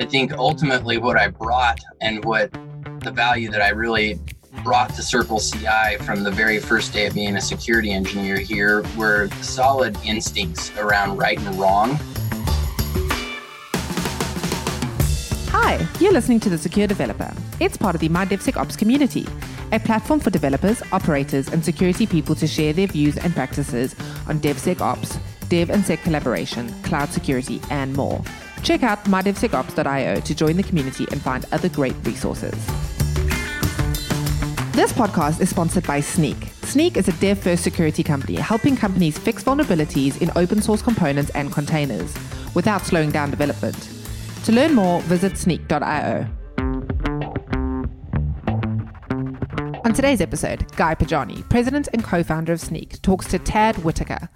I think ultimately what I brought and what the value that I really brought to Circle CI from the very first day of being a security engineer here were solid instincts around right and wrong. Hi, you're listening to The Secure Developer. It's part of the My DevSecOps community, a platform for developers, operators, and security people to share their views and practices on DevSecOps, Dev and Sec collaboration, cloud security, and more. Check out mydevsecops.io to join the community and find other great resources. This podcast is sponsored by Snyk. Snyk is a dev first security company helping companies fix vulnerabilities in open source components and containers without slowing down development. To learn more, visit snyk.io. On today's episode, Guy Podjarny, president and co founder of Snyk, talks to Tad Whitaker.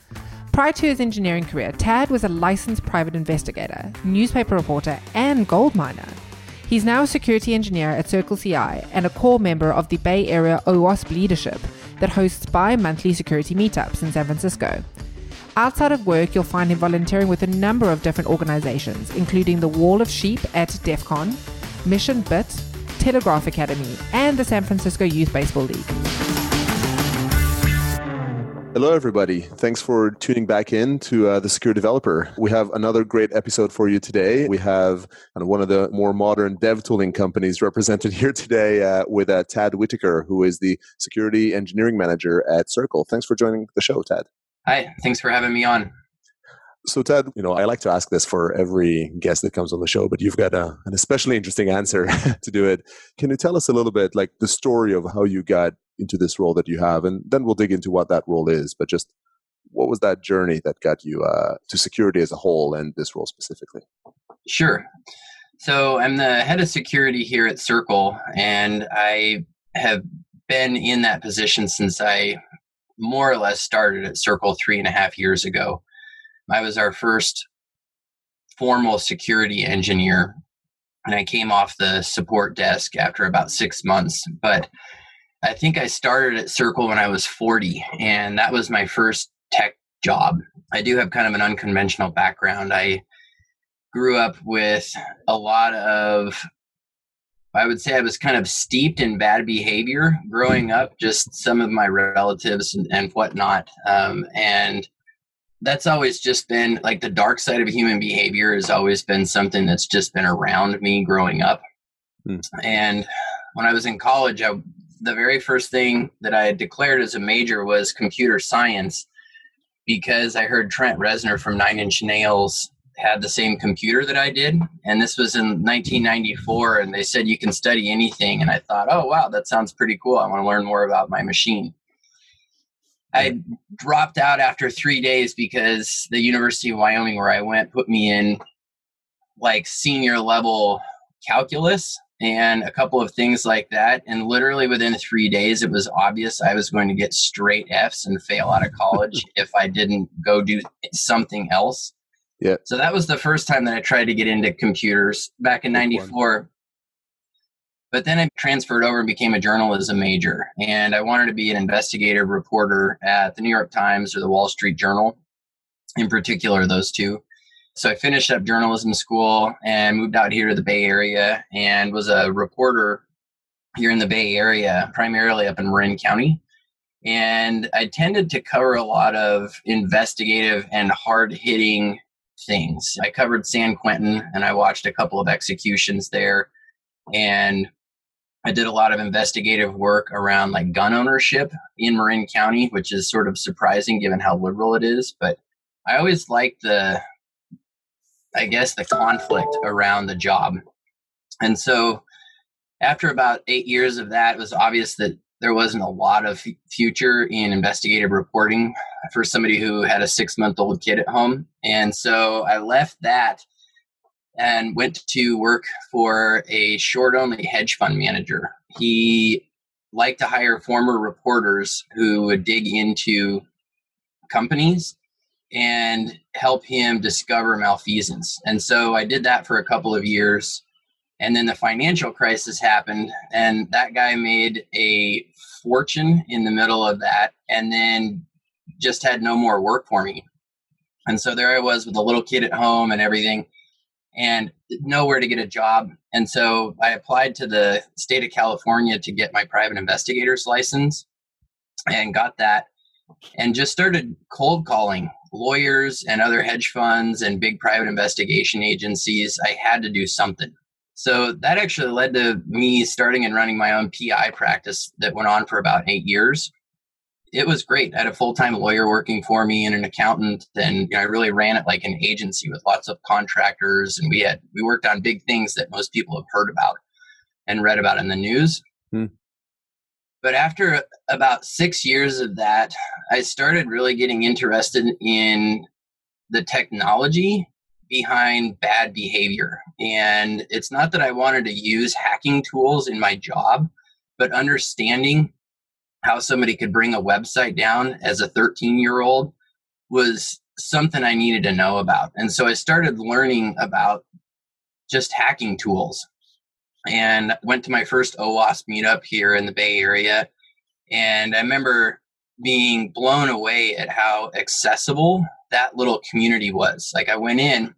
Prior to his engineering career, Tad was a licensed private investigator, newspaper reporter, and gold miner. He's now a security engineer at Circle CI and a core member of the Bay Area OWASP leadership that hosts bi monthly security meetups in San Francisco. Outside of work, you'll find him volunteering with a number of different organizations, including the Wall of Sheep at DEF CON, Mission Bit, Telegraph Academy, and the San Francisco Youth Baseball League. Hello, everybody. Thanks for tuning back in to uh, the Secure Developer. We have another great episode for you today. We have uh, one of the more modern dev tooling companies represented here today uh, with uh, Tad Whitaker, who is the Security Engineering Manager at Circle. Thanks for joining the show, Tad. Hi, thanks for having me on. So, Ted, you know, I like to ask this for every guest that comes on the show, but you've got a, an especially interesting answer to do it. Can you tell us a little bit, like the story of how you got into this role that you have, and then we'll dig into what that role is. But just what was that journey that got you uh, to security as a whole and this role specifically? Sure. So I'm the head of security here at Circle, and I have been in that position since I more or less started at Circle three and a half years ago. I was our first formal security engineer, and I came off the support desk after about six months. But I think I started at Circle when I was 40, and that was my first tech job. I do have kind of an unconventional background. I grew up with a lot of, I would say I was kind of steeped in bad behavior growing up, just some of my relatives and, and whatnot. Um, and that's always just been like the dark side of human behavior has always been something that's just been around me growing up. Hmm. And when I was in college, I the very first thing that I had declared as a major was computer science because I heard Trent Reznor from Nine Inch Nails had the same computer that I did. And this was in 1994. And they said, you can study anything. And I thought, oh, wow, that sounds pretty cool. I want to learn more about my machine. I dropped out after three days because the University of Wyoming, where I went, put me in like senior level calculus and a couple of things like that. And literally within three days, it was obvious I was going to get straight F's and fail out of college if I didn't go do something else. Yeah. So that was the first time that I tried to get into computers back in 94. But then I transferred over and became a journalism major. And I wanted to be an investigative reporter at the New York Times or the Wall Street Journal, in particular, those two. So I finished up journalism school and moved out here to the Bay Area and was a reporter here in the Bay Area, primarily up in Marin County. And I tended to cover a lot of investigative and hard hitting things. I covered San Quentin and I watched a couple of executions there. And I did a lot of investigative work around like gun ownership in Marin County, which is sort of surprising given how liberal it is. But I always liked the I guess, the conflict around the job. And so after about eight years of that, it was obvious that there wasn't a lot of future in investigative reporting for somebody who had a six month old kid at home. And so I left that and went to work for a short only hedge fund manager. He liked to hire former reporters who would dig into companies and help him discover malfeasance. And so I did that for a couple of years. And then the financial crisis happened, and that guy made a fortune in the middle of that, and then just had no more work for me. And so there I was with a little kid at home and everything. and nowhere to get a job. And so I applied to the state of California to get my private investigator's license and got that and just started cold calling lawyers and other hedge funds and big private investigation agencies. I had to do something. So that actually led to me starting and running my own PI practice that went on for about eight years. It was great. I had a full time lawyer working for me and an accountant, and you know, I really ran it like an agency with lots of contractors. And we had we worked on big things that most people have heard about and read about in the news. Hmm. But after about six years of that, I started really getting interested in the technology behind bad behavior. And it's not that I wanted to use hacking tools in my job, but understanding how somebody could bring a website down as a 13 year old was something I needed to know about. And so I started learning about just hacking tools and went to my first OWASP meetup here in the Bay Area. And I remember being blown away at how accessible that little community was. Like I went in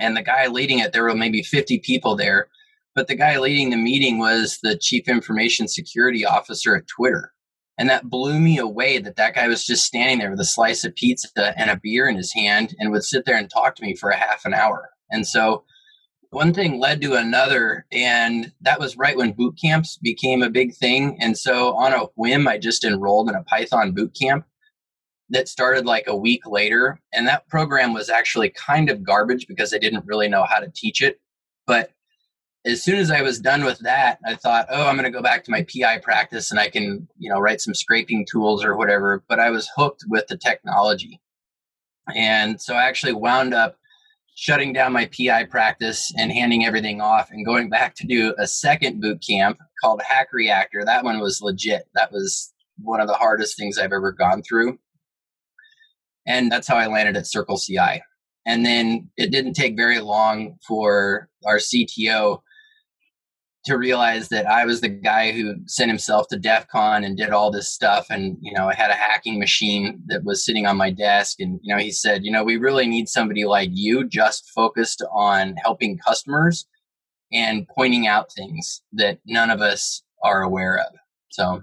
and the guy leading it, there were maybe 50 people there, but the guy leading the meeting was the chief information security officer at Twitter. And that blew me away that that guy was just standing there with a slice of pizza and a beer in his hand and would sit there and talk to me for a half an hour. And so one thing led to another and that was right when boot camps became a big thing. And so on a whim i just enrolled in a python boot camp that started like a week later. And that program was actually kind of garbage because i didn't really know how to teach it. But as soon as i was done with that i thought oh i'm going to go back to my pi practice and i can you know write some scraping tools or whatever. But i was hooked with the technology. And so i actually wound up shutting down my PI practice and handing everything off and going back to do a second boot camp called Hack Reactor. That one was legit. That was one of the hardest things I've ever gone through. And that's how I landed at Circle CI. And then it didn't take very long for our CTO to realize that I was the guy who sent himself to DEF CON and did all this stuff. And, you know, I had a hacking machine that was sitting on my desk. And, you know, he said, you know, we really need somebody like you just focused on helping customers and pointing out things that none of us are aware of. So,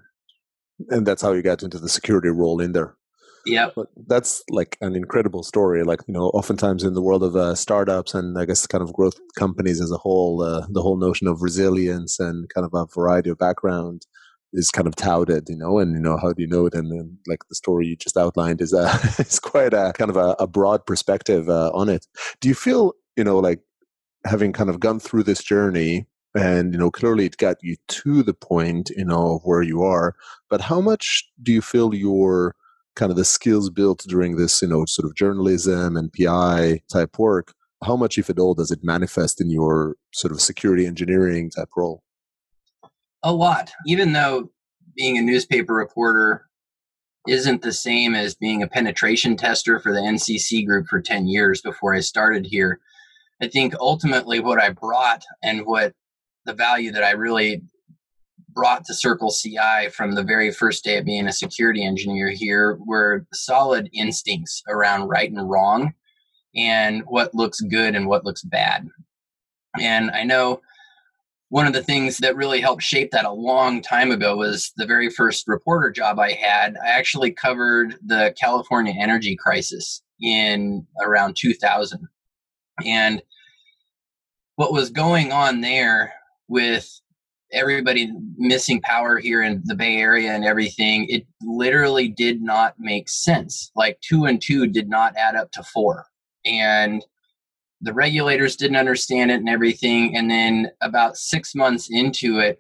and that's how you got into the security role in there. Yeah. But that's like an incredible story. Like, you know, oftentimes in the world of uh, startups and I guess kind of growth companies as a whole, uh, the whole notion of resilience and kind of a variety of background is kind of touted, you know, and, you know, how do you know it? And then like the story you just outlined is, uh, is quite a kind of a, a broad perspective uh, on it. Do you feel, you know, like having kind of gone through this journey and you know clearly it got you to the point you know of where you are but how much do you feel your kind of the skills built during this, you know, sort of journalism and PI type work, how much, if at all, does it manifest in your sort of security engineering type role? A lot. Even though being a newspaper reporter isn't the same as being a penetration tester for the NCC group for 10 years before I started here. I think ultimately what I brought and what the value that I really brought to Circle CI from the very first day of being a security engineer here were solid instincts around right and wrong and what looks good and what looks bad. And I know one of the things that really helped shape that a long time ago was the very first reporter job I had. I actually covered the California energy crisis in around 2000. And what was going on there with everybody missing power here in the Bay Area and everything, it literally did not make sense. Like two and two did not add up to four. And the regulators didn't understand it and everything. And then about six months into it,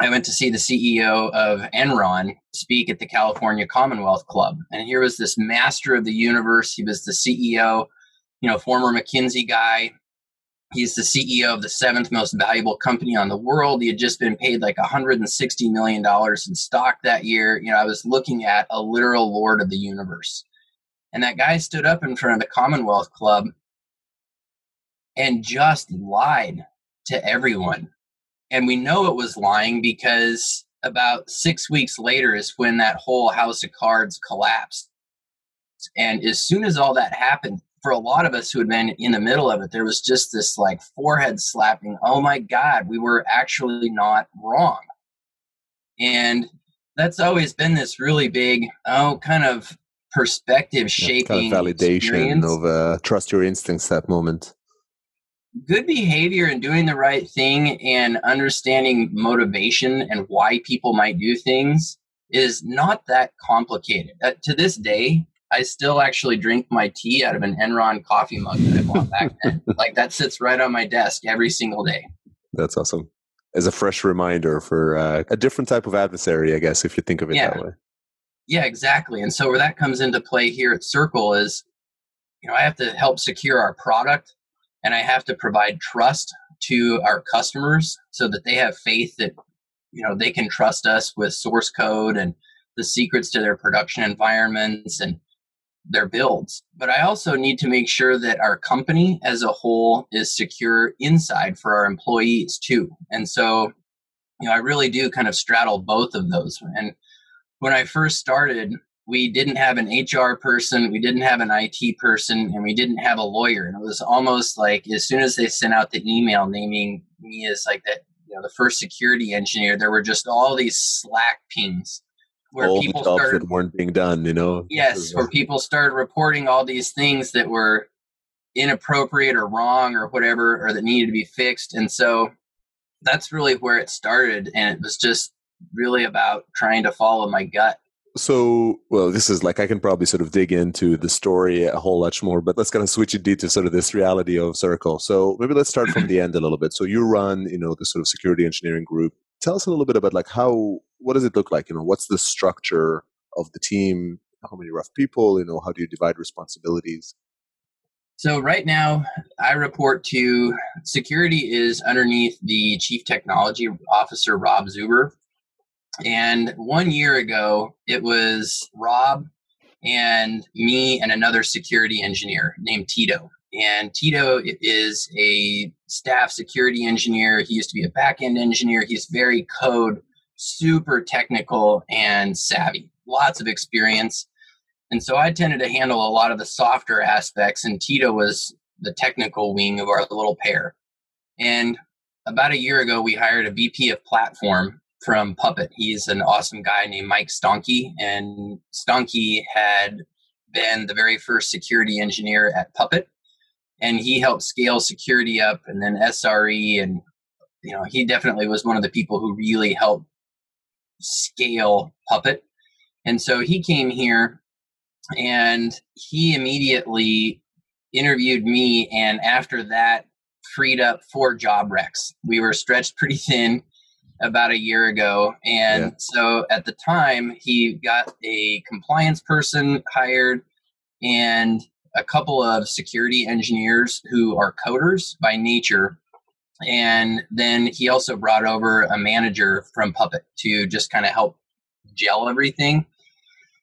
I went to see the CEO of Enron speak at the California Commonwealth Club. And here was this master of the universe. He was the CEO, you know, former McKinsey guy, He's the CEO of the seventh most valuable company on the world. He had just been paid like $160 million in stock that year. You know, I was looking at a literal lord of the universe. And that guy stood up in front of the Commonwealth Club and just lied to everyone. And we know it was lying because about six weeks later is when that whole house of cards collapsed. And as soon as all that happened, for a lot of us who had been in the middle of it, there was just this like forehead slapping, oh my God, we were actually not wrong. And that's always been this really big, oh, kind of perspective shaping kind of validation experience. of uh, trust your instincts that moment. Good behavior and doing the right thing and understanding motivation and why people might do things is not that complicated. Uh, to this day, I still actually drink my tea out of an Enron coffee mug that I bought back then. like that sits right on my desk every single day. That's awesome. As a fresh reminder for uh, a different type of adversary, I guess, if you think of it Yeah. that way. Yeah, exactly. And so where that comes into play here at Circle is, you know, I have to help secure our product and I have to provide trust to our customers so that they have faith that, you know, they can trust us with source code and the secrets to their production environments and their builds. But I also need to make sure that our company as a whole is secure inside for our employees too. And so, you know, I really do kind of straddle both of those. And when I first started, we didn't have an HR person, we didn't have an IT person, and we didn't have a lawyer. And it was almost like as soon as they sent out the email naming me as like that, you know, the first security engineer, there were just all these Slack pings where All people the jobs started that weren't being done, you know. Yes, where people started reporting all these things that were inappropriate or wrong or whatever, or that needed to be fixed. And so that's really where it started. And it was just really about trying to follow my gut. So, well, this is like I can probably sort of dig into the story a whole lot more, but let's kind of switch it to sort of this reality of Circle. So maybe let's start from the end a little bit. So you run, you know, the sort of security engineering group. Tell us a little bit about like how, what does it look like? You know, what's the structure of the team? How many rough people? You know, how do you divide responsibilities? So right now, I report to security is underneath the chief technology officer, Rob Zuber. And one year ago, it was Rob and me and another security engineer named Tito. And Tito is a staff security engineer. He used to be a back end engineer. He's very code, super technical and savvy, lots of experience. And so I tended to handle a lot of the softer aspects, and Tito was the technical wing of our little pair. And about a year ago, we hired a VP of platform from Puppet. He's an awesome guy named Mike Stahnke, and Stahnke had been the very first security engineer at Puppet, and he helped scale security up, and then SRE, and you know he definitely was one of the people who really helped scale Puppet. And so he came here, and he immediately interviewed me, and after that, freed up four job reqs. We were stretched pretty thin about a year ago. And Yeah. so at the time, he got a compliance person hired and a couple of security engineers who are coders by nature. And then he also brought over a manager from Puppet to just kind of help gel everything.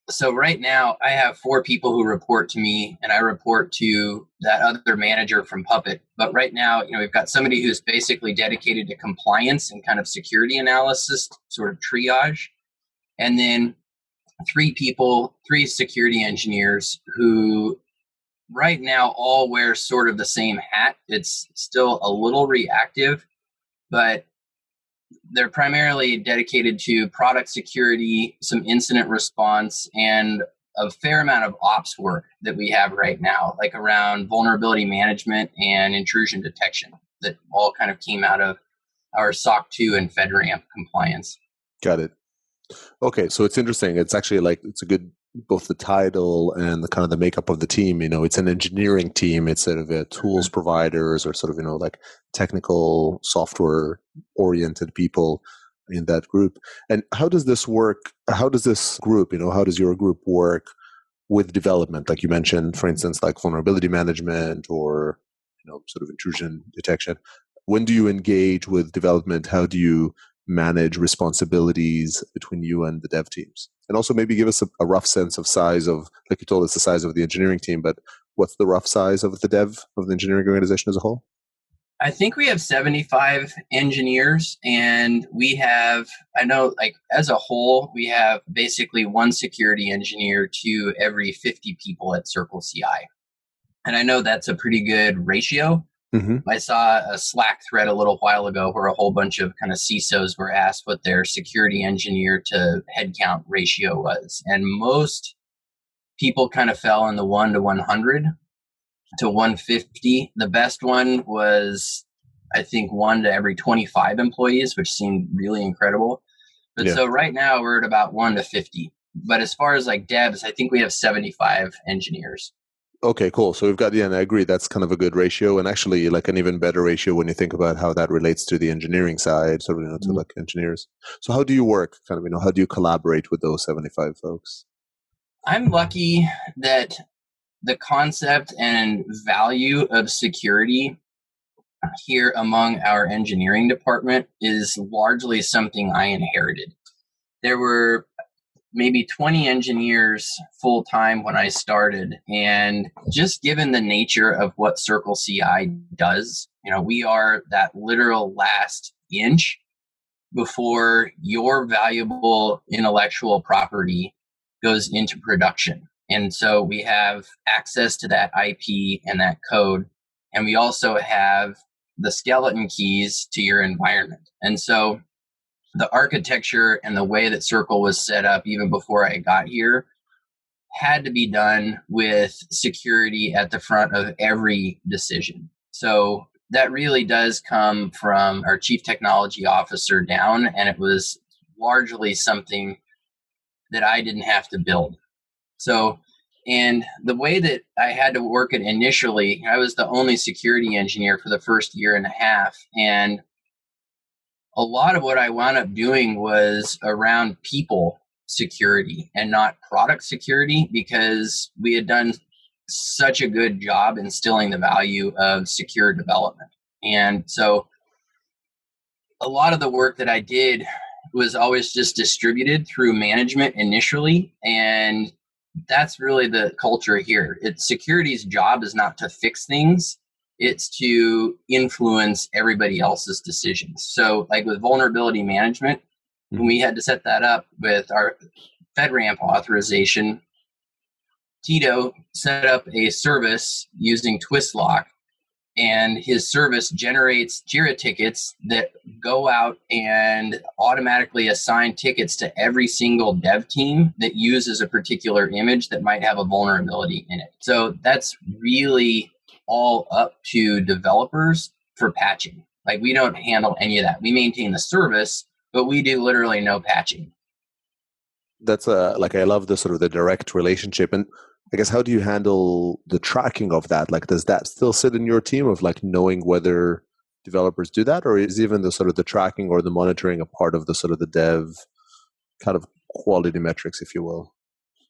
So right now I have four people who report to me and I report to that other manager from Puppet. But right now, you know, we've got somebody who's basically dedicated to compliance and kind of security analysis, sort of triage. And then three people, three security engineers who right now all wear sort of the same hat. It's still a little reactive, but they're primarily dedicated to product security, some incident response, and a fair amount of ops work that we have right now, like around vulnerability management and intrusion detection, that all kind of came out of our SOC 2 and FedRAMP compliance. Got it. Okay, so it's interesting. It's actually like it's a good both the title and the kind of the makeup of the team. You know, it's an engineering team. It's sort of a mm-hmm. tools providers or sort of you know like technical software oriented people in that group. And how does this work? How does this group? You know, how does your group work with development? Like you mentioned, for instance, like vulnerability management or you know sort of intrusion detection. When do you engage with development? How do you manage responsibilities between you and the dev teams and also maybe give us a, a, rough sense of size of like you told us the size of the engineering team but what's the rough size of the dev of the engineering organization as a whole i think we have 75 engineers and we have i know like as a whole we have basically one security engineer to every 50 people at circle ci And I know that's a pretty good ratio. Hmm I saw a Slack thread a little while ago where a whole bunch of kind of CISOs were asked what their security engineer to headcount ratio was. And most people kind of fell in the 1 to 100 to 150. The best one was, I think, 1 to every 25 employees, which seemed really incredible. But Yeah. so right now we're at about 1 to 50. But as far as like devs, I think we have 75 engineers. Okay, cool. So we've got, yeah, and I agree, that's kind of a good ratio, and actually, like an even better ratio when you think about how that relates to the engineering side, sort of, you know, to Mhm. like engineers. So how do you work? Kind of, you know, how do you collaborate with those seventy-five folks? I'm lucky that the concept and value of security here among our engineering department is largely something I inherited. There were maybe 20 engineers full time when I started, and just given the nature of what Circle CI does, you know, we are that literal last inch before your valuable intellectual property goes into production. And so we have access to that IP and that code. And we also have the skeleton keys to your environment. And so the architecture and the way that Circle was set up, even before I got here, had to be done with security at the front of every decision. So that really does come from our chief technology officer down, and it was largely something that I didn't have to build. So, and the way that I had to work it initially, I was the only security engineer for the first year and a half. And a lot of what I wound up doing was around people security and not product security because we had done such a good job instilling the value of secure development. And so a lot of the work that I did was always just distributed through management initially and that's really the culture here. It's security's job is not to fix things, it's to influence everybody else's decisions. So, like with vulnerability management, when we had to set that up with our FedRAMP authorization, Tito set up a service using Twistlock, and his service generates JIRA tickets that go out and automatically assign tickets to every single dev team that uses a particular image that might have a vulnerability in it. So that's really all up to developers for patching. Like we don't handle any of that. We maintain the service, but we do literally no patching. That's a like I love the sort of the direct relationship, and I guess how do you handle the tracking of that? Like, does that still sit in your team of like knowing whether developers do that, or is even the sort of the tracking or the monitoring a part of the sort of the dev kind of quality metrics, if you will?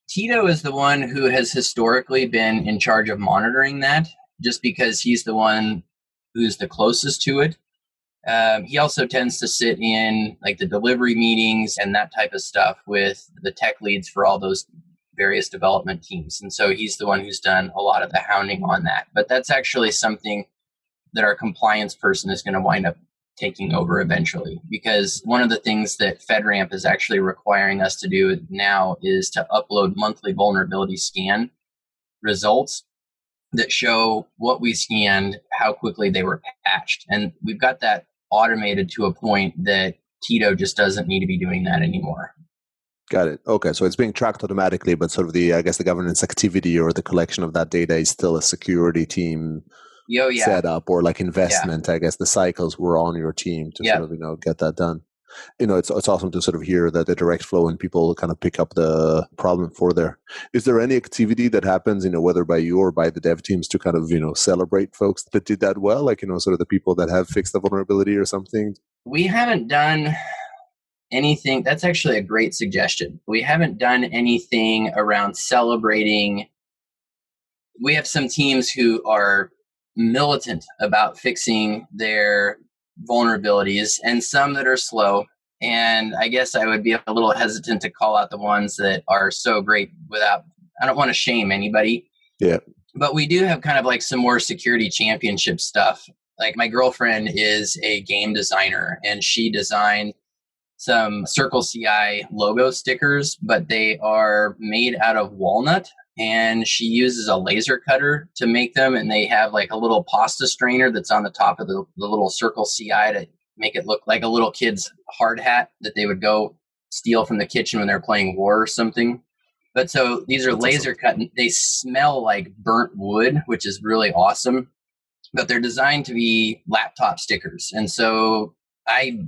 Tito is the one who has historically been in charge of monitoring that, just because he's the one who's the closest to it. Um, he also tends to sit in like the delivery meetings and that type of stuff with the tech leads for all those various development teams. And so he's the one who's done a lot of the hounding on that. But that's actually something that our compliance person is going to wind up taking over eventually. Because one of the things that FedRAMP is actually requiring us to do now is to upload monthly vulnerability scan results that show what we scanned, how quickly they were patched. And we've got that automated to a point that Tito just doesn't need to be doing that anymore. Got it. Okay, so it's being tracked automatically, but sort of the I guess the governance activity or the collection of that data is still a security team Yo, yeah. setup or like investment. I guess the cycles were on your team to Yeah. sort of you know get that done. You know, it's it's awesome to sort of hear that the direct flow and people kind of pick up the problem for there. Is there any activity that happens, you know, whether by you or by the dev teams to kind of you know celebrate folks that did that well, like you know, sort of the people that have fixed the vulnerability or something? We haven't done anything. That's actually a great suggestion. We haven't done anything around celebrating. We have some teams who are militant about fixing their vulnerabilities and some that are slow. And I guess I would be a little hesitant to call out the ones that are so great without, I don't want to shame anybody. Yeah. But we do have kind of like some more security championship stuff. Like my girlfriend is a game designer and she designed some Circle CI logo stickers, but they are made out of walnut and she uses a laser cutter to make them. And they have like a little pasta strainer that's on the top of the, the little circle CI to make it look like a little kid's hard hat that they would go steal from the kitchen when they're playing war or something. But so these are That's laser awesome. cut. They smell like burnt wood, which is really awesome. But they're designed to be laptop stickers, and so I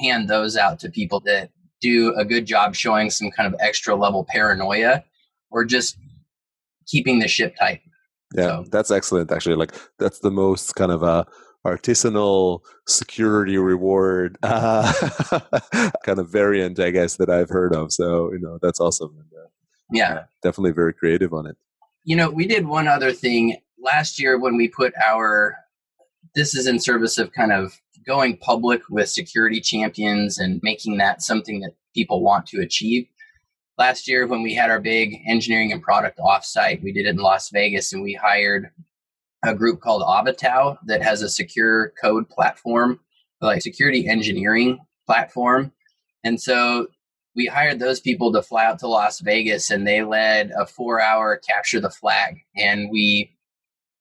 hand those out to people that do a good job showing some kind of extra level paranoia, or just keeping the ship tight. Yeah, so. that's excellent. Actually, like that's the most kind of uh, artisanal security reward uh, kind of variant, I guess, that I've heard of. So you know, that's awesome. And, uh, yeah. Definitely very creative on it. You know, we did one other thing last year when we put our this is in service of kind of going public with security champions and making that something that people want to achieve. Last year, when we had our big engineering and product offsite, we did it in Las Vegas and we hired a group called Avatao that has a secure code platform, like security engineering platform. And so we hired those people to fly out to Las Vegas and they led a four hour capture the flag. And we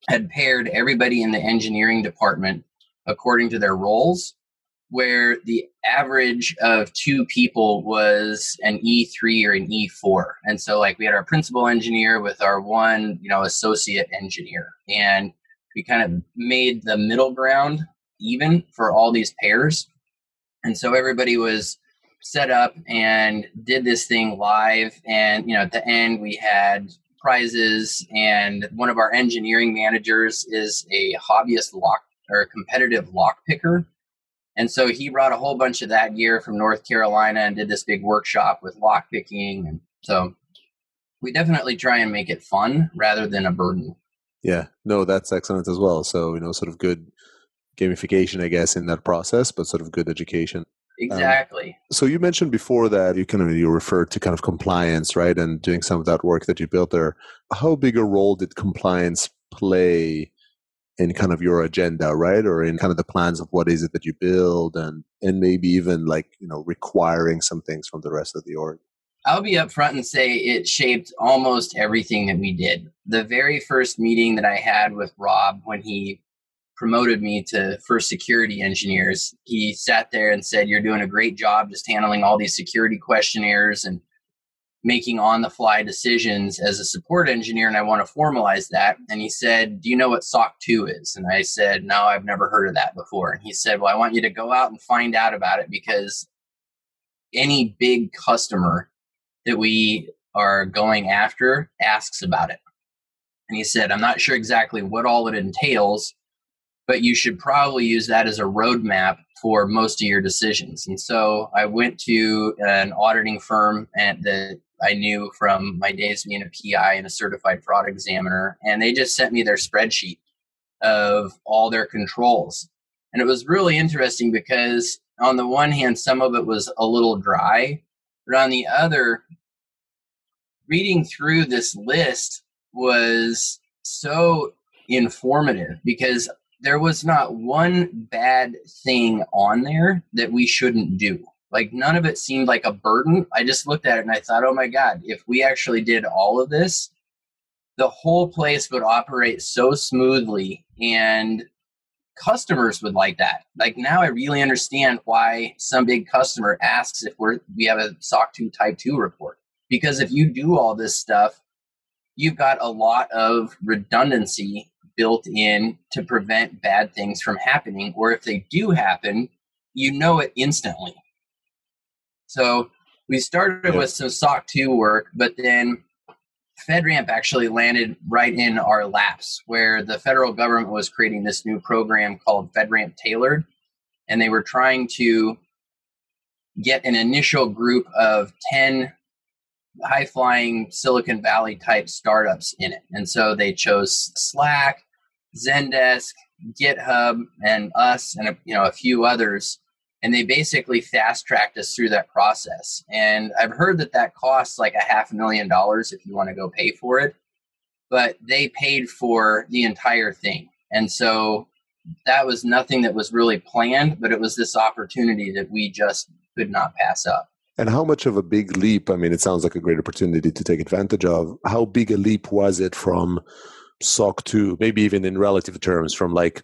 had paired everybody in the engineering department according to their roles, where the average of two people was an E3 or an E4. And so, like, we had our principal engineer with our one, you know, associate engineer. And we kind of made the middle ground even for all these pairs. And so everybody was set up and did this thing live. And, you know, at the end, we had prizes. And one of our engineering managers is a hobbyist lock or competitive lock picker. And so he brought a whole bunch of that gear from North Carolina and did this big workshop with lock picking. And so we definitely try and make it fun rather than a burden. Yeah, no, that's excellent as well. So, you know, sort of good gamification, I guess, in that process, but sort of good education. Um, exactly. Um, so you mentioned before that you kind of you referred to kind of compliance, right, and doing some of that work that you built there. How big a role did compliance play in kind of your agenda, right, or in kind of the plans of what is it that you build, and and maybe even like you know requiring some things from the rest of the org? I'll be upfront and say it shaped almost everything that we did. The very first meeting that I had with Rob when he promoted me to first security engineers, he sat there and said, You're doing a great job just handling all these security questionnaires and making on the fly decisions as a support engineer. And I want to formalize that. And he said, Do you know what SOC 2 is? And I said, No, I've never heard of that before. And he said, Well, I want you to go out and find out about it because any big customer that we are going after asks about it. And he said, I'm not sure exactly what all it entails, but you should probably use that as a roadmap for most of your decisions. And so I went to an auditing firm and that I knew from my days being a PI and a certified fraud examiner, and they just sent me their spreadsheet of all their controls. And it was really interesting because on the one hand, some of it was a little dry, but on the other, reading through this list was so informative because there was not one bad thing on there that we shouldn't do. Like none of it seemed like a burden. I just looked at it and I thought, oh my God, if we actually did all of this, the whole place would operate so smoothly and customers would like that. Like now I really understand why some big customer asks if we're we have a SOC 2 type 2 report. Because if you do all this stuff, you've got a lot of redundancy built in to prevent bad things from happening. Or if they do happen, you know it instantly. So we started with some SOC 2 work, but then FedRAMP actually landed right in our laps where the federal government was creating this new program called FedRAMP Tailored. And they were trying to get an initial group of 10 high flying Silicon Valley type startups in it. And so they chose Slack, Zendesk, GitHub, and us, and a, you know a few others, and they basically fast tracked us through that process. And I've heard that that costs like a half a million dollars if you want to go pay for it, but they paid for the entire thing, and so that was nothing that was really planned, but it was this opportunity that we just could not pass up. And how much of a big leap? I mean, it sounds like a great opportunity to take advantage of. How big a leap was it from SOC 2, maybe even in relative terms, from like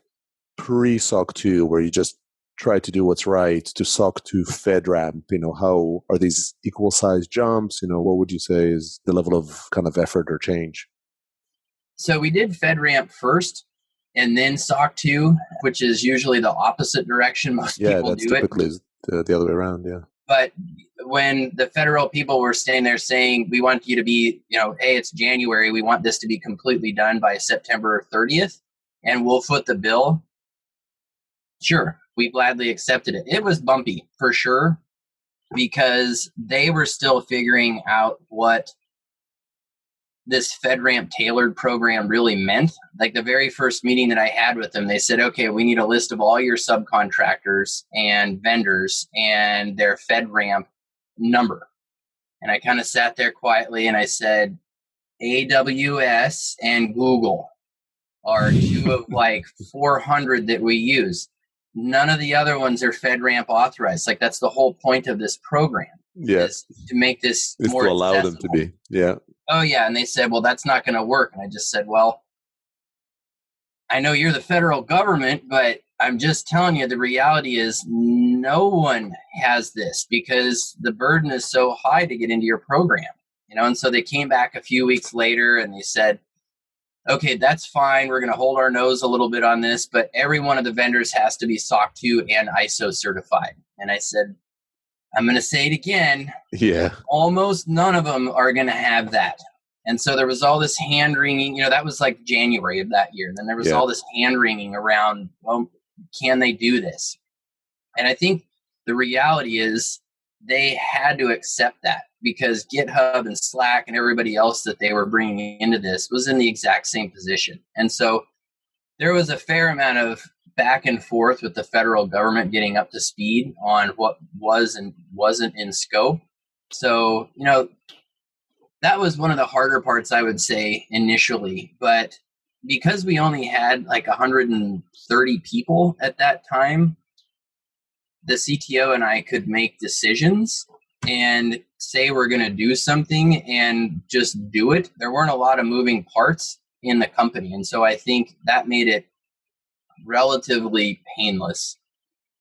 pre SOC 2, where you just try to do what's right, to SOC 2 FedRAMP? You know, how are these equal size jumps? You know, what would you say is the level of kind of effort or change? So we did FedRAMP first and then SOC 2, which is usually the opposite direction most yeah, people do typically it. The, the other way around, yeah. But when the federal people were standing there saying, we want you to be, you know, hey, it's January, we want this to be completely done by September 30th, and we'll foot the bill. Sure, we gladly accepted it. It was bumpy for sure because they were still figuring out what this FedRAMP tailored program really meant. Like the very first meeting that I had with them, they said, okay, we need a list of all your subcontractors and vendors and their FedRAMP number. And I kind of sat there quietly and I said, AWS and Google are two of like 400 that we use. None of the other ones are FedRAMP authorized. Like that's the whole point of this program. Yes. To make this is more to allow accessible. them to be. Yeah. oh yeah and they said well that's not going to work and i just said well i know you're the federal government but i'm just telling you the reality is no one has this because the burden is so high to get into your program you know and so they came back a few weeks later and they said okay that's fine we're going to hold our nose a little bit on this but every one of the vendors has to be soc 2 and iso certified and i said i'm going to say it again Yeah. almost none of them are going to have that. And so there was all this hand wringing, you know, that was like January of that year. Then there was Yeah. all this hand wringing around, well, can they do this? And I think the reality is they had to accept that because GitHub and Slack and everybody else that they were bringing into this was in the exact same position. And so there was a fair amount of back and forth with the federal government getting up to speed on what was and wasn't in scope. So, you know, that was one of the harder parts, I would say, initially. But because we only had like 130 people at that time, the CTO and I could make decisions and say we're going to do something and just do it. There weren't a lot of moving parts in the company. And so I think that made it relatively painless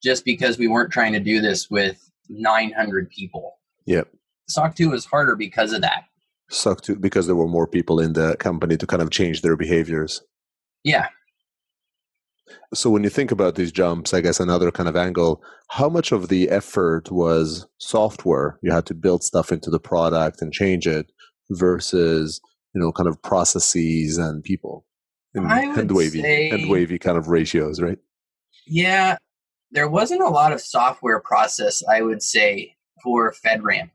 just because we weren't trying to do this with 900 people. Yep. SOC 2 was harder because of that. SOC 2 because there were more people in the company to kind of change their behaviors. Yeah. So when you think about these jumps, I guess another kind of angle, how much of the effort was software? You had to build stuff into the product and change it versus, you know, kind of processes and people. And, I would hand wavy, say- wavy kind of ratios, right? Yeah. There wasn't a lot of software process, I would say, for FedRAMP.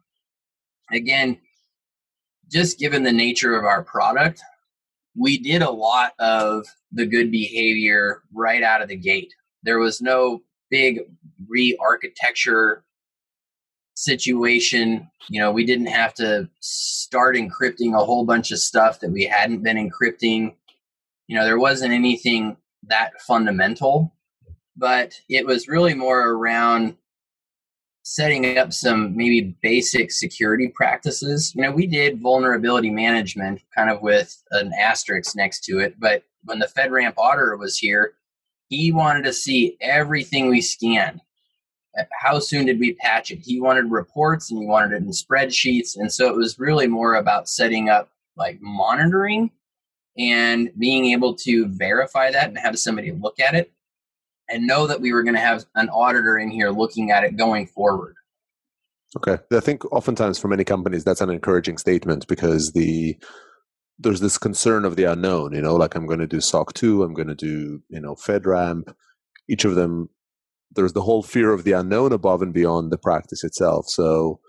Again, just given the nature of our product, we did a lot of the good behavior right out of the gate. There was no big re architecture situation. You know, we didn't have to start encrypting a whole bunch of stuff that we hadn't been encrypting. You know, there wasn't anything that fundamental, but it was really more around setting up some maybe basic security practices. You know, we did vulnerability management kind of with an asterisk next to it, but when the FedRAMP auditor was here, he wanted to see everything we scanned. Uh, How soon did we patch it? He wanted reports and he wanted it in spreadsheets. And so it was really more about setting up like monitoring and being able to verify that and have somebody look at it and know that we were going to have an auditor in here looking at it going forward. Okay. I think oftentimes for many companies that's an encouraging statement because the there's this concern of the unknown, you know, like I'm going to do SOC 2, I'm going to do, you know, FedRAMP. Each of them there's the whole fear of the unknown above and beyond the practice itself. So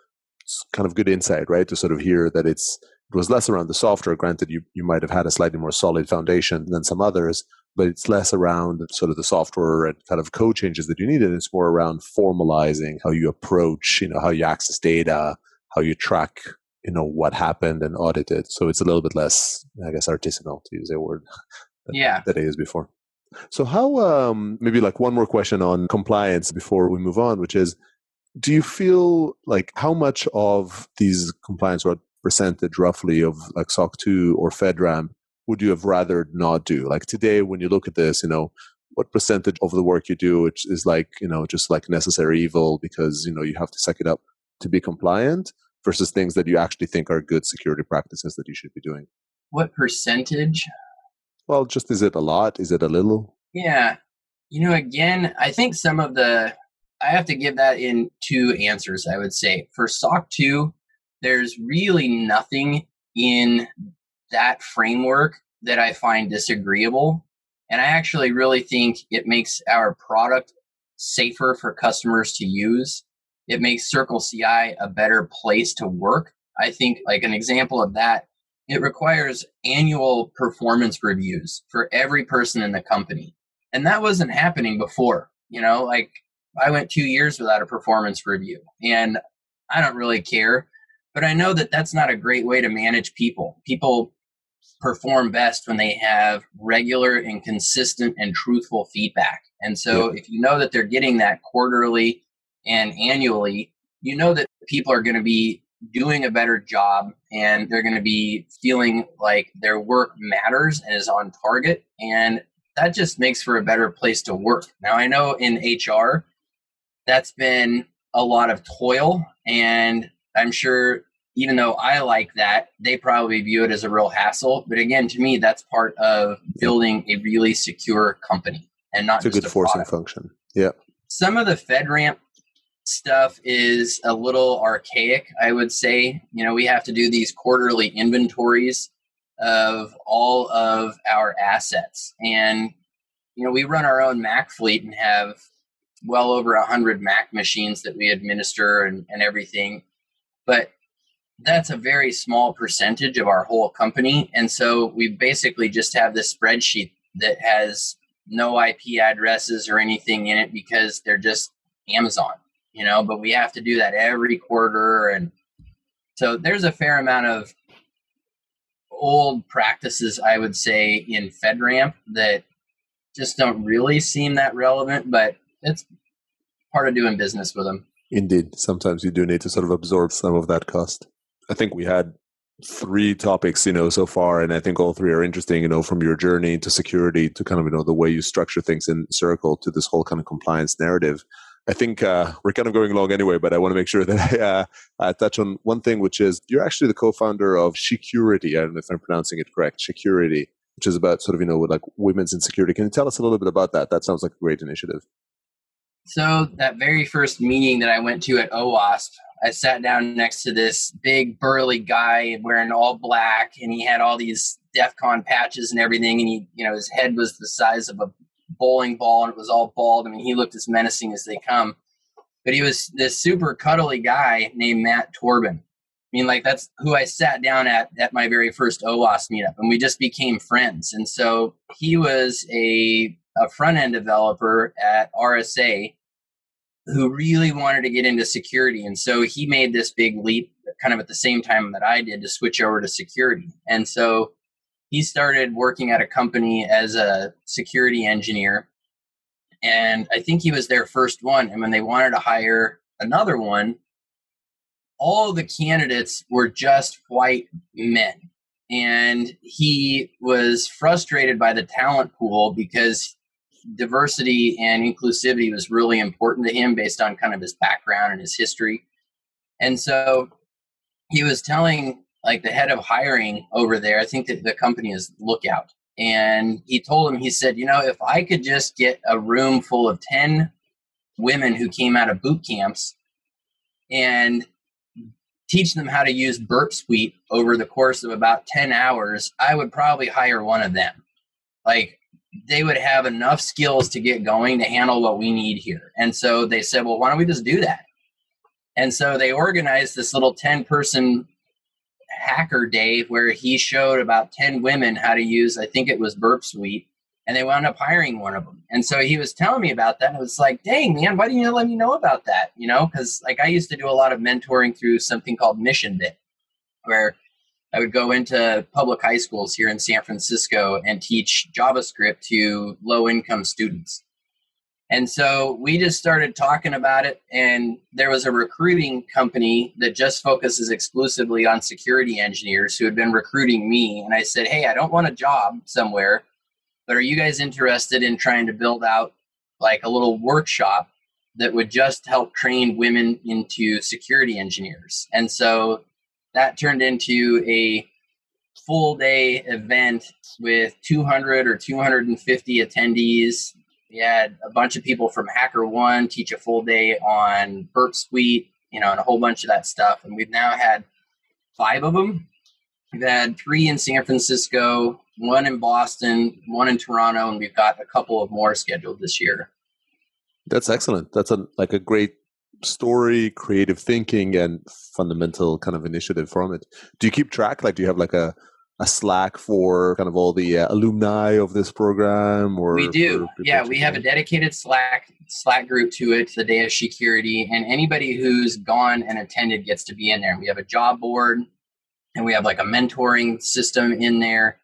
it's kind of good insight, right? To sort of hear that it's it was less around the software. Granted, you, you might have had a slightly more solid foundation than some others, but it's less around sort of the software and kind of code changes that you needed. It's more around formalizing how you approach, you know, how you access data, how you track, you know, what happened and audit it. So it's a little bit less, I guess, artisanal to use a word Yeah. that I used before. So how um maybe like one more question on compliance before we move on, which is do you feel like how much of these compliance or percentage roughly of like SOC 2 or FedRAMP would you have rather not do? Like today, when you look at this, you know, what percentage of the work you do which is like, you know, just like necessary evil because, you know, you have to suck it up to be compliant versus things that you actually think are good security practices that you should be doing? What percentage? Well, just is it a lot? Is it a little? Yeah. You know, again, I think some of the, I have to give that in two answers, I would say. For SOC 2, there's really nothing in that framework that I find disagreeable. And I actually really think it makes our product safer for customers to use. It makes Circle CI a better place to work. I think, like an example of that, it requires annual performance reviews for every person in the company. And that wasn't happening before. You know, like I went two years without a performance review, and I don't really care. But I know that that's not a great way to manage people. People perform best when they have regular and consistent and truthful feedback. And so if you know that they're getting that quarterly and annually, you know that people are going to be doing a better job and they're going to be feeling like their work matters and is on target. And that just makes for a better place to work. Now, I know in HR, that's been a lot of toil. And I'm sure even though I like that, they probably view it as a real hassle. But again, to me, that's part of building a really secure company and not it's just a good forcing function. Yeah. Some of the FedRAMP stuff is a little archaic, I would say. You know, we have to do these quarterly inventories of all of our assets. And, you know, we run our own Mac fleet and have well over a hundred Mac machines that we administer and, and everything. But that's a very small percentage of our whole company. And so we basically just have this spreadsheet that has no IP addresses or anything in it because they're just Amazon, you know, but we have to do that every quarter. And so there's a fair amount of old practices, I would say, in FedRAMP that just don't really seem that relevant, but it's part of doing business with them. Indeed. Sometimes you do need to sort of absorb some of that cost. I think we had three topics, you know, so far, and I think all three are interesting, you know, from your journey to security to kind of, you know, the way you structure things in Circle to this whole kind of compliance narrative. I think uh, we're kind of going along anyway, but I want to make sure that I, uh, I touch on one thing, which is you're actually the co-founder of Shecurity. I don't know if I'm pronouncing it correct. Shecurity, which is about sort of, you know, like women's insecurity. Can you tell us a little bit about that? That sounds like a great initiative. So that very first meeting that I went to at OWASP, I sat down next to this big burly guy wearing all black, and he had all these DEF CON patches and everything, and he, you know, his head was the size of a bowling ball, and it was all bald. I mean, he looked as menacing as they come. But he was this super cuddly guy named Matt Torbin. I mean, like that's who I sat down at at my very first OWASP meetup, and we just became friends. And so he was a a front end developer at RSA who really wanted to get into security. And so he made this big leap kind of at the same time that I did to switch over to security. And so he started working at a company as a security engineer. And I think he was their first one. And when they wanted to hire another one, all the candidates were just white men. And he was frustrated by the talent pool because diversity and inclusivity was really important to him based on kind of his background and his history. And so he was telling like the head of hiring over there, I think that the company is Lookout. And he told him, he said, you know, if I could just get a room full of 10 women who came out of boot camps and teach them how to use Burp Suite over the course of about 10 hours, I would probably hire one of them. Like, they would have enough skills to get going to handle what we need here. And so they said, well, why don't we just do that? And so they organized this little 10 person hacker day where he showed about 10 women how to use, I think it was Burp Suite, and they wound up hiring one of them. And so he was telling me about that. And it was like, dang, man, why didn't you let me know about that? You know, because like I used to do a lot of mentoring through something called Mission Bit, where I would go into public high schools here in San Francisco and teach JavaScript to low income students. And so we just started talking about it, and there was a recruiting company that just focuses exclusively on security engineers who had been recruiting me. And I said, Hey, I don't want a job somewhere, but are you guys interested in trying to build out like a little workshop that would just help train women into security engineers? And so that turned into a full day event with 200 or 250 attendees we had a bunch of people from HackerOne teach a full day on Burp Suite, you know, and a whole bunch of that stuff. And we've now had five of them. We've had three in San Francisco, one in Boston, one in Toronto, and we've got a couple of more scheduled this year. That's excellent. That's a like a great story, creative thinking, and fundamental kind of initiative from it. Do you keep track? Like, do you have like a a Slack for kind of all the uh, alumni of this program? Or we do. Yeah, we have a dedicated Slack Slack group to it, the Day of Shecurity, and anybody who's gone and attended gets to be in there. We have a job board, and we have like a mentoring system in there.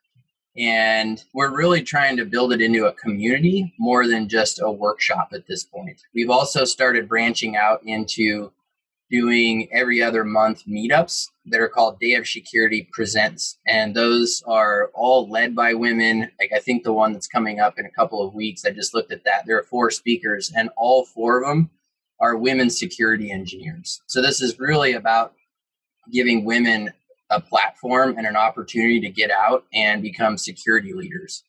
And we're really trying to build it into a community more than just a workshop at this point. We've also started branching out into doing every other month meetups that are called Day of Shecurity Presents. And those are all led by women. Like I think the one that's coming up in a couple of weeks, I just looked at that. There are four speakers, and all four of them are women security engineers. So this is really about giving women a platform and an opportunity to get out and become security leaders.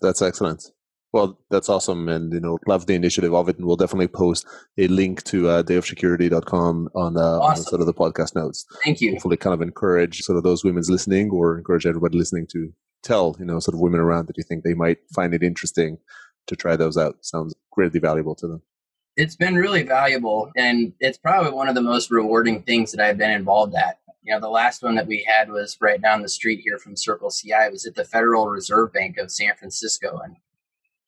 That's excellent. Well, that's awesome. And, you know, love the initiative of it. And we'll definitely post a link to uh, dayofshecurity.com on, uh, awesome. on sort of the podcast notes. Thank you. Hopefully kind of encourage sort of those women's listening or encourage everybody listening to tell, you know, sort of women around that you think they might find it interesting to try those out. Sounds greatly valuable to them. It's been really valuable. And it's probably one of the most rewarding things that I've been involved at. You know, the last one that we had was right down the street here from Circle CI. It was at the Federal Reserve Bank of San Francisco. And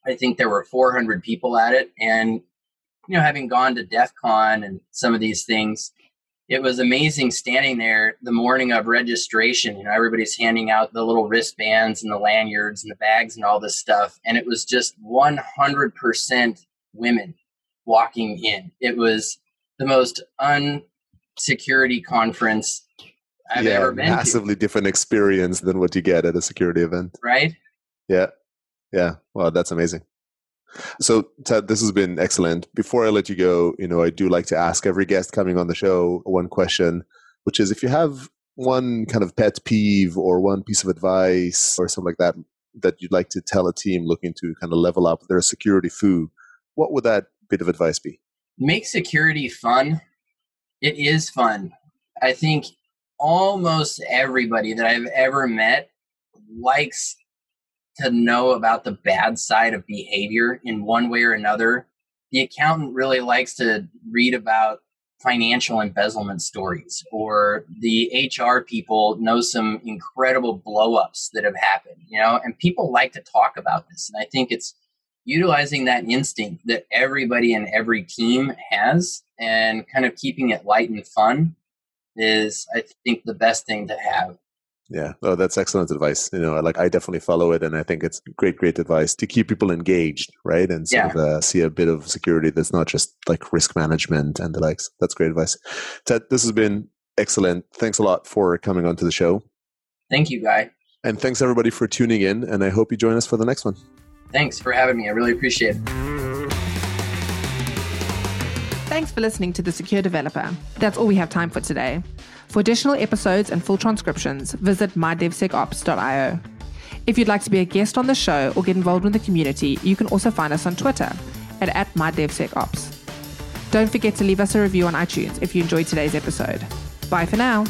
I think there were 400 people at it. And, you know, having gone to DEF CON and some of these things, it was amazing standing there the morning of registration. You know, everybody's handing out the little wristbands and the lanyards and the bags and all this stuff. And it was just 100% women walking in. It was the most unsecurity conference I've yeah, ever been massively to. different experience than what you get at a security event. Right? Yeah. Yeah. Well, that's amazing. So, Tad, this has been excellent. Before I let you go, you know, I do like to ask every guest coming on the show one question, which is if you have one kind of pet peeve or one piece of advice or something like that that you'd like to tell a team looking to kind of level up their security foo, what would that bit of advice be? Make security fun. It is fun. I think almost everybody that I've ever met likes to know about the bad side of behavior in one way or another. The accountant really likes to read about financial embezzlement stories, or the HR people know some incredible blowups that have happened, you know, and people like to talk about this. And I think it's utilizing that instinct that everybody in every team has and kind of keeping it light and fun is, I think, the best thing to have. Yeah, oh, that's excellent advice. You know, like I definitely follow it, and I think it's great, great advice to keep people engaged, right? And sort yeah. of uh, see a bit of security that's not just like risk management and the likes. That's great advice. Tad, this has been excellent. Thanks a lot for coming on to the show. Thank you, Guy. And thanks everybody for tuning in, and I hope you join us for the next one. Thanks for having me. I really appreciate it. Thanks for listening to The Secure Developer. That's all we have time for today. For additional episodes and full transcriptions, visit mydevsecops.io. If you'd like to be a guest on the show or get involved in the community, you can also find us on Twitter at, at mydevsecops. Don't forget to leave us a review on iTunes if you enjoyed today's episode. Bye for now.